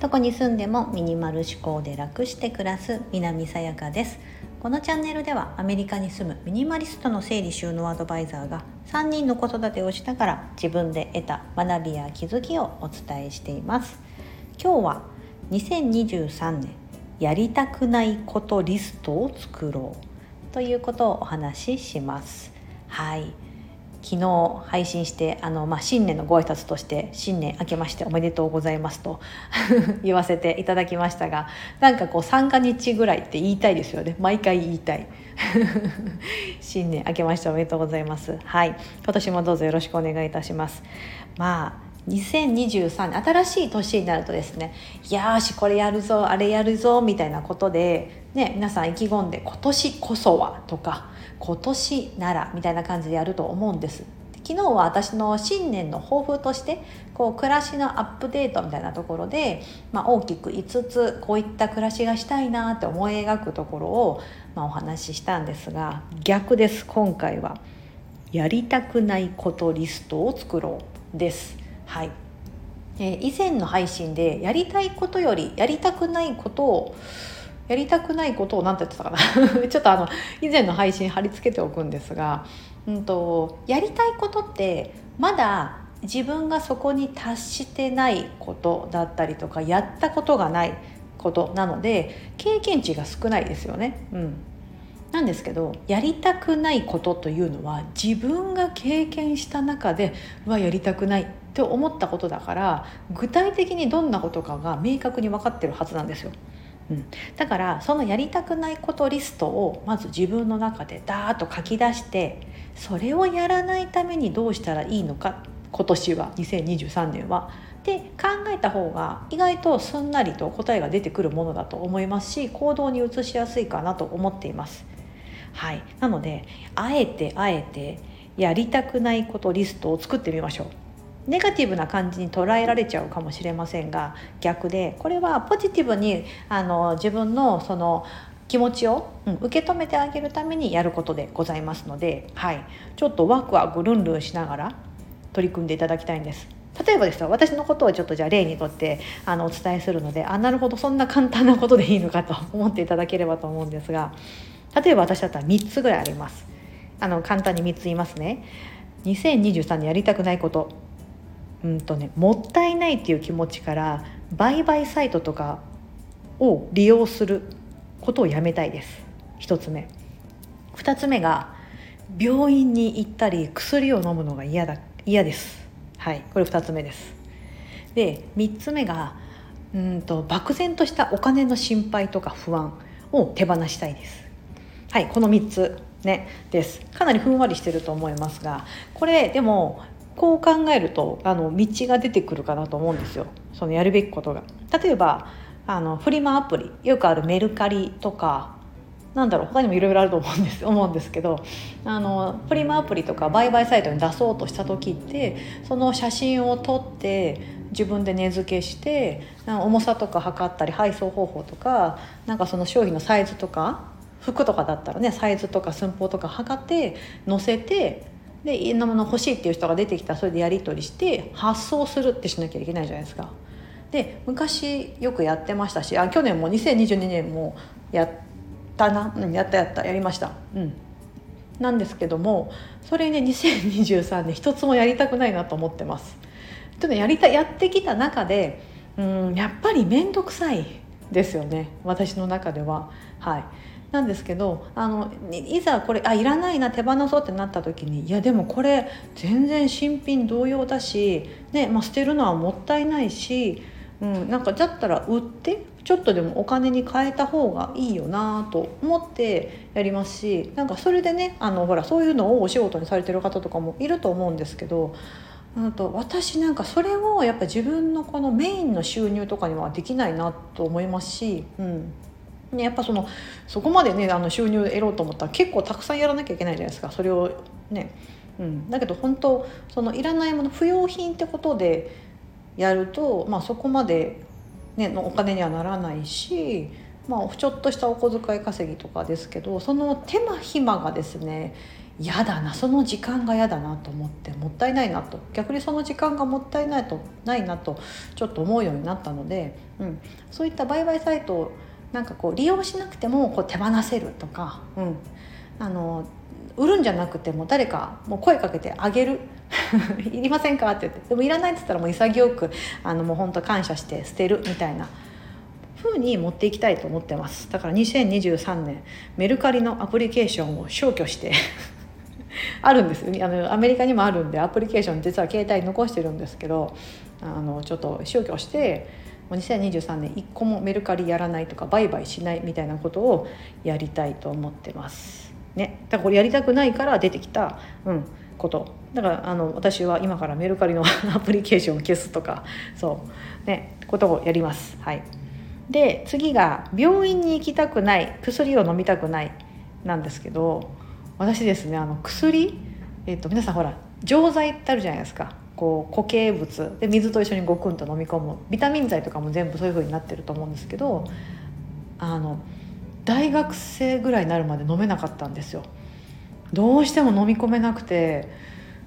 どこに住んでもミニマル思考で楽して暮らす南さやかです。このチャンネルではアメリカに住むミニマリストの整理収納アドバイザーが3人の子育てをしながら自分で得た学びや気づきをお伝えしています。今日は2023年やりたくないことリストを作ろうということをお話しします。はい。昨日配信してあの、まあ、新年のご挨拶として「新年明けましておめでとうございます」と 言わせていただきましたがなんかこう3か日ぐらいって言いたいですよね。毎回言いたい。新年明けましておめでとうございます。はい。今年もどうぞよろしくお願いいたします。まあ2023年新しい年になるとですね「よしこれやるぞあれやるぞ」みたいなことで、ね、皆さん意気込んで「今年こそは」とか「今年なら」みたいな感じでやると思うんです。昨日は私の新年の抱負としてこう暮らしのアップデートみたいなところで、まあ、大きく5つこういった暮らしがしたいなって思い描くところを、まあ、お話ししたんですが逆です今回は「やりたくないことリストを作ろう」です。はい。え、以前の配信でやりたいことよりやりたくないことをやりたくないことを何て言ってたかな？ちょっとあの以前の配信貼り付けておくんですが、うんと、やりたいことってまだ自分がそこに達してないことだったりとかやったことがないことなので経験値が少ないですよね。うん。なんですけどやりたくないことというのは自分が経験した中ではやりたくないって思ったことだから具体的にどんなことかが明確に分かってるはずなんですよ。うん、だからそのやりたくないことリストをまず自分の中でダーッと書き出してそれをやらないためにどうしたらいいのか今年は2023年はで考えた方が意外とすんなりと答えが出てくるものだと思いますし行動に移しやすいかなと思っています。はい、なのであえてあえてやりたくないことリストを作ってみましょう。ネガティブな感じに捉えられちゃうかもしれませんが逆でこれはポジティブにあの自分のその気持ちを、うん、受け止めてあげるためにやることでございますので、はい、ちょっとワクワクルンルンしながら取り組んでいただきたいんです。例えばですよ私のことをちょっとじゃあ例にとってあのお伝えするのであなるほどそんな簡単なことでいいのかと思っていただければと思うんですが例えば私だったら3つぐらいあります。あの簡単に3つ言いますね。2023年やりたくないこと。うんとねもったいないっていう気持ちから売買サイトとかを利用することをやめたいです。1つ目。2つ目が病院に行ったり薬を飲むのが嫌だ嫌です。はい。これ2つ目です。で3つ目がうんと漠然としたお金の心配とか不安を手放したいです。はいこの3つねですかなりふんわりしてると思いますがこれでもこう考えるとあの道が出てくるかなと思うんですよそのやるべきことが。例えばあのフリマアプリよくあるメルカリとかなんだろう他にもいろいろあると思うんです 思うんですけどあのフリマアプリとか売買サイトに出そうとした時ってその写真を撮って自分で値付けして重さとか測ったり配送方法とかなんかその商品のサイズとか服とかだったらねサイズとか寸法とか測って載せてでいろんなもの欲しいっていう人が出てきたらそれでやり取りして発送するってしなきゃいけないじゃないですか。で昔よくやってましたしあ去年も2022年もやったな、うん、やったやったやりました。うんなんですけどもそれね2023年一つもやりたくないなと思ってます。ちょっとやりたやってきた中でうんやっぱり面倒くさいですよね私の中では。はいなんですけどあのいざこれあいらないな手放そうってなった時にいやでもこれ全然新品同様だし、ねまあ、捨てるのはもったいないし、うん、なんかだったら売ってちょっとでもお金に変えた方がいいよなと思ってやりますしなんかそれでねあのほらそういうのをお仕事にされてる方とかもいると思うんですけどあと私なんかそれをやっぱ自分のこのメインの収入とかにはできないなと思いますし、うん、ね、やっぱそのそこまでねあの収入得ろうと思ったら結構たくさんやらなきゃいけないじゃないですか。それをね、うん、だけど本当そのいらないもの不要品ってことでやると、まあ、そこまで、ね、のお金にはならないし、まあ、ちょっとしたお小遣い稼ぎとかですけどその手間暇がですね嫌だな。その時間が嫌だなと思ってもったいないなと。逆にその時間がもったいないとないなとちょっと思うようになったので、うん、そういった売買サイトをなんかこう利用しなくてもこう手放せるとか、うん、あの売るんじゃなくても誰かもう声かけてあげる。いりませんかって言って。でもいらないって言ったらもう潔くあのもう本当感謝して捨てるみたいな。風に持っていきたいと思ってます。だから2023年メルカリのアプリケーションを消去して。あるんです。あのアメリカにもあるんでアプリケーション実は携帯残してるんですけどあのちょっと消去して2023年1個もメルカリやらないとか売買しないみたいなことをやりたいと思ってます。ね、だからこれやりたくないから出てきた、うん、こと。だからあの私は今からメルカリの アプリケーションを消すとかそう。ね。ことをやります。はい、で次が病院に行きたくない薬を飲みたくないなんですけど私ですねあの薬、えーと、皆さんほら錠剤ってあるじゃないですか。こう固形物で水と一緒にゴクンと飲み込むビタミン剤とかも全部そういう風になってると思うんですけどあの大学生ぐらいになるまで飲めなかったんですよ。どうしても飲み込めなくて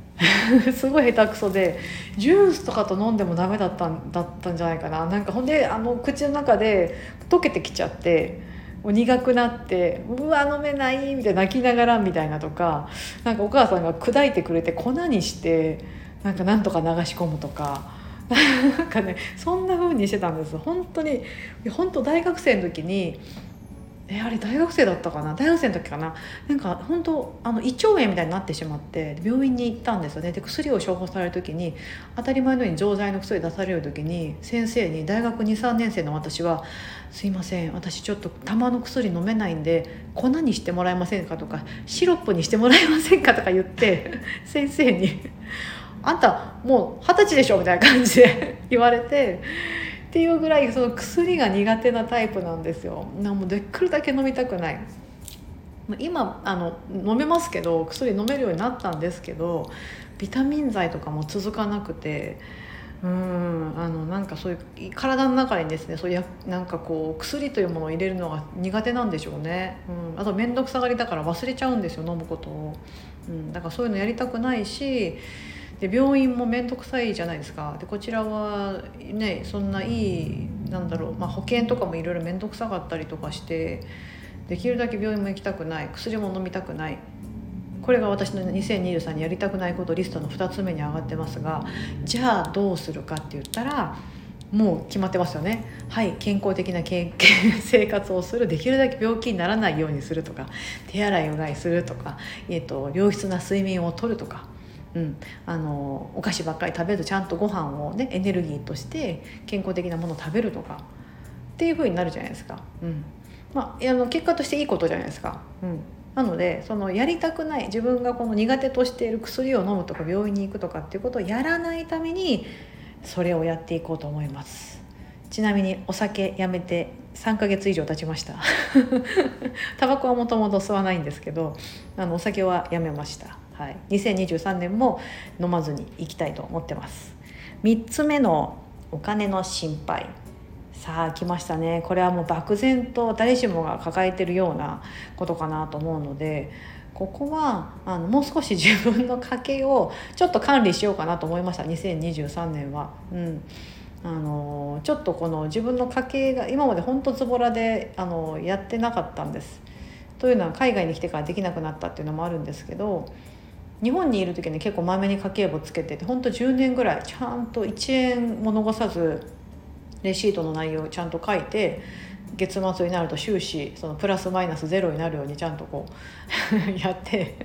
すごい下手くそでジュースとかと飲んでもダメだったんだったんじゃないかな。なんかほんであの口の中で溶けてきちゃって苦くなって「うわ飲めない」みたいな泣きながらみたいなとかなんかお母さんが砕いてくれて粉にしてなんかなんとか流し込むとか。なんかねそんな風にしてたんです本当に本当大学生の時にえあれ大学生だったかな？大学生の時かな？なんか本当あの胃腸炎みたいになってしまって病院に行ったんですよねで薬を処方される時に当たり前のように錠剤の薬出される時に先生に大学23年生の私は「すいません私ちょっと玉の薬飲めないんで粉にしてもらえませんか?」とか「シロップにしてもらえませんか?」とか言って先生に「あんたもう二十歳でしょ」みたいな感じで 言われて。っていうぐらいその薬が苦手なタイプなんですよ。なもうできるだけ飲みたくない。今あの飲めますけど薬飲めるようになったんですけどビタミン剤とかも続かなくてうんあのなんかそういう体の中にですねそういうなんかこう薬というものを入れるのが苦手なんでしょうね、うん、あと面倒くさがりだから忘れちゃうんですよ飲むことを、うん、だからそういうのやりたくないしで病院も面倒くさいじゃないですか。でこちらはねそんないいなんだろう、まあ、保険とかもいろいろ面倒くさかったりとかしてできるだけ病院も行きたくない。薬も飲みたくない。これが私の2023にやりたくないことリストの2つ目に上がってますがじゃあどうするかって言ったらもう決まってますよね。はい健康的な 生活をする。できるだけ病気にならないようにするとか手洗いうがいするとか、えーと良質な睡眠をとるとか。うん、あのお菓子ばっかり食べるとちゃんとご飯をねエネルギーとして健康的なものを食べるとかっていう風になるじゃないですか。うん。まあ、あの結果としていいことじゃないですか。うん。なのでそのやりたくない自分がこの苦手としている薬を飲むとか病院に行くとかっていうことをやらないためにそれをやっていこうと思います。ちなみにお酒やめて3ヶ月以上経ちました。タバコはもともと吸わないんですけどあのお酒はやめました。はい、2023年も飲まずにいきたいと思ってます。3つ目のお金の心配。さあ来ましたね。これはもう漠然と誰しもが抱えてるようなことかなと思うのでここはあのもう少し自分の家計をちょっと管理しようかなと思いました。2023年は。うん。あのちょっとこの自分の家計が今まで本当ズボラであのやってなかったんです。というのは海外に来てからできなくなったっていうのもあるんですけど日本にいる時に結構まめに家計簿つけててほんと10年ぐらいちゃんと1円も逃さずレシートの内容をちゃんと書いて月末になると収支そのプラスマイナスゼロになるようにちゃんとこう やって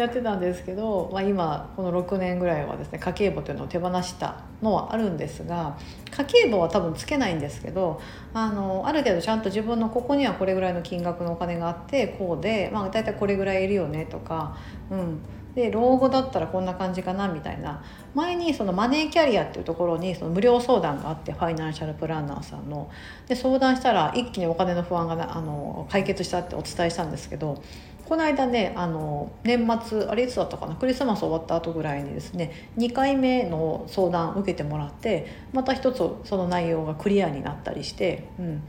やってたんですけど、まあ、今この6年ぐらいはですね家計簿というのを手放したのはあるんですが家計簿は多分つけないんですけどあのある程度ちゃんと自分のここにはこれぐらいの金額のお金があってこうで、まあ、大体これぐらいいるよねとか、うん、で老後だったらこんな感じかなみたいな。前にそのマネーキャリアっていうところにその無料相談があってファイナンシャルプランナーさんの。で相談したら一気にお金の不安があの解決したってお伝えしたんですけどこの間ねあの年末あれいつだったかなクリスマス終わった後ぐらいにですね2回目の相談受けてもらってまた一つその内容がクリアになったりして、うん、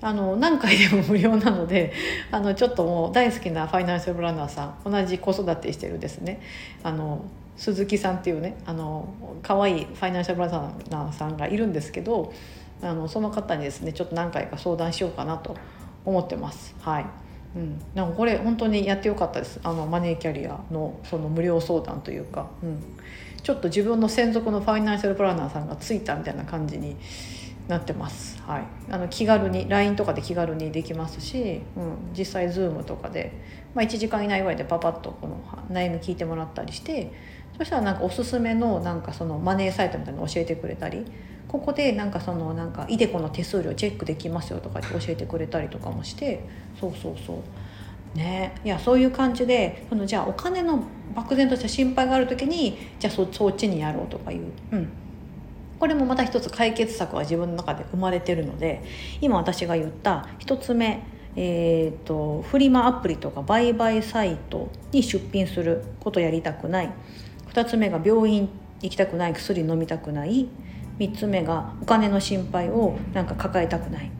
あの何回でも無料なので あのちょっともう大好きなファイナンシャルプランナーさん同じ子育てしてるですね。あの鈴木さんっていうねあの可愛いファイナンシャルプランナーさんがいるんですけどあのその方にですねちょっと何回か相談しようかなと思ってます。はい。うん、なんかこれ本当にやってよかったです。あのマネーキャリアのその無料相談というか、うん、ちょっと自分の専属のファイナンシャルプランナーさんがついたみたいな感じになってます、はい、あの気軽に LINE とかで気軽にできますし、うん、実際 Zoom とかで、まあ、1時間以内ぐらいでパパッとこの悩み聞いてもらったりして。そしたらなんかおすすめのなんかそのマネーサイトみたいなの教えてくれたり。ここでなんかそのなんかイデコの手数料チェックできますよとかって教えてくれたりとかもしてそうそうそう。ね。いやそういう感じでそのじゃあお金の漠然とした心配がある時にじゃあそそっちにやろうとかいう、うん、これもまた一つ解決策は自分の中で生まれてるので今私が言った一つ目えーと、フリマアプリとか売買サイトに出品することやりたくない。2つ目が病院行きたくない薬飲みたくない。3つ目がお金の心配をなんか抱えたくない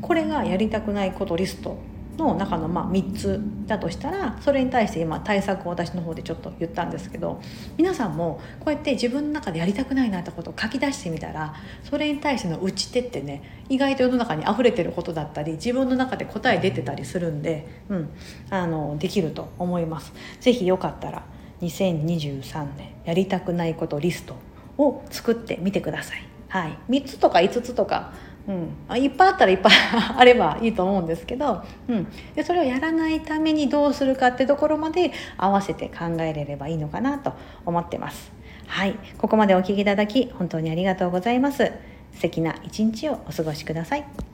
これがやりたくないことリストの中のまあ3つだとしたらそれに対して今対策を私の方でちょっと言ったんですけど皆さんもこうやって自分の中でやりたくないなってことを書き出してみたらそれに対しての打ち手ってね意外と世の中に溢れてることだったり自分の中で答え出てたりするんで、うん、あのできると思います。ぜひよかったら2023年やりたくないことリストを作ってみてください。はい、3つとか5つとか、うん、いっぱいあったらいっぱい あればいいと思うんですけど、うん、でそれをやらないためにどうするかってところまで合わせて考えれればいいのかなと思ってます。はい、ここまでお聴きいただき本当にありがとうございます。素敵な一日をお過ごしください。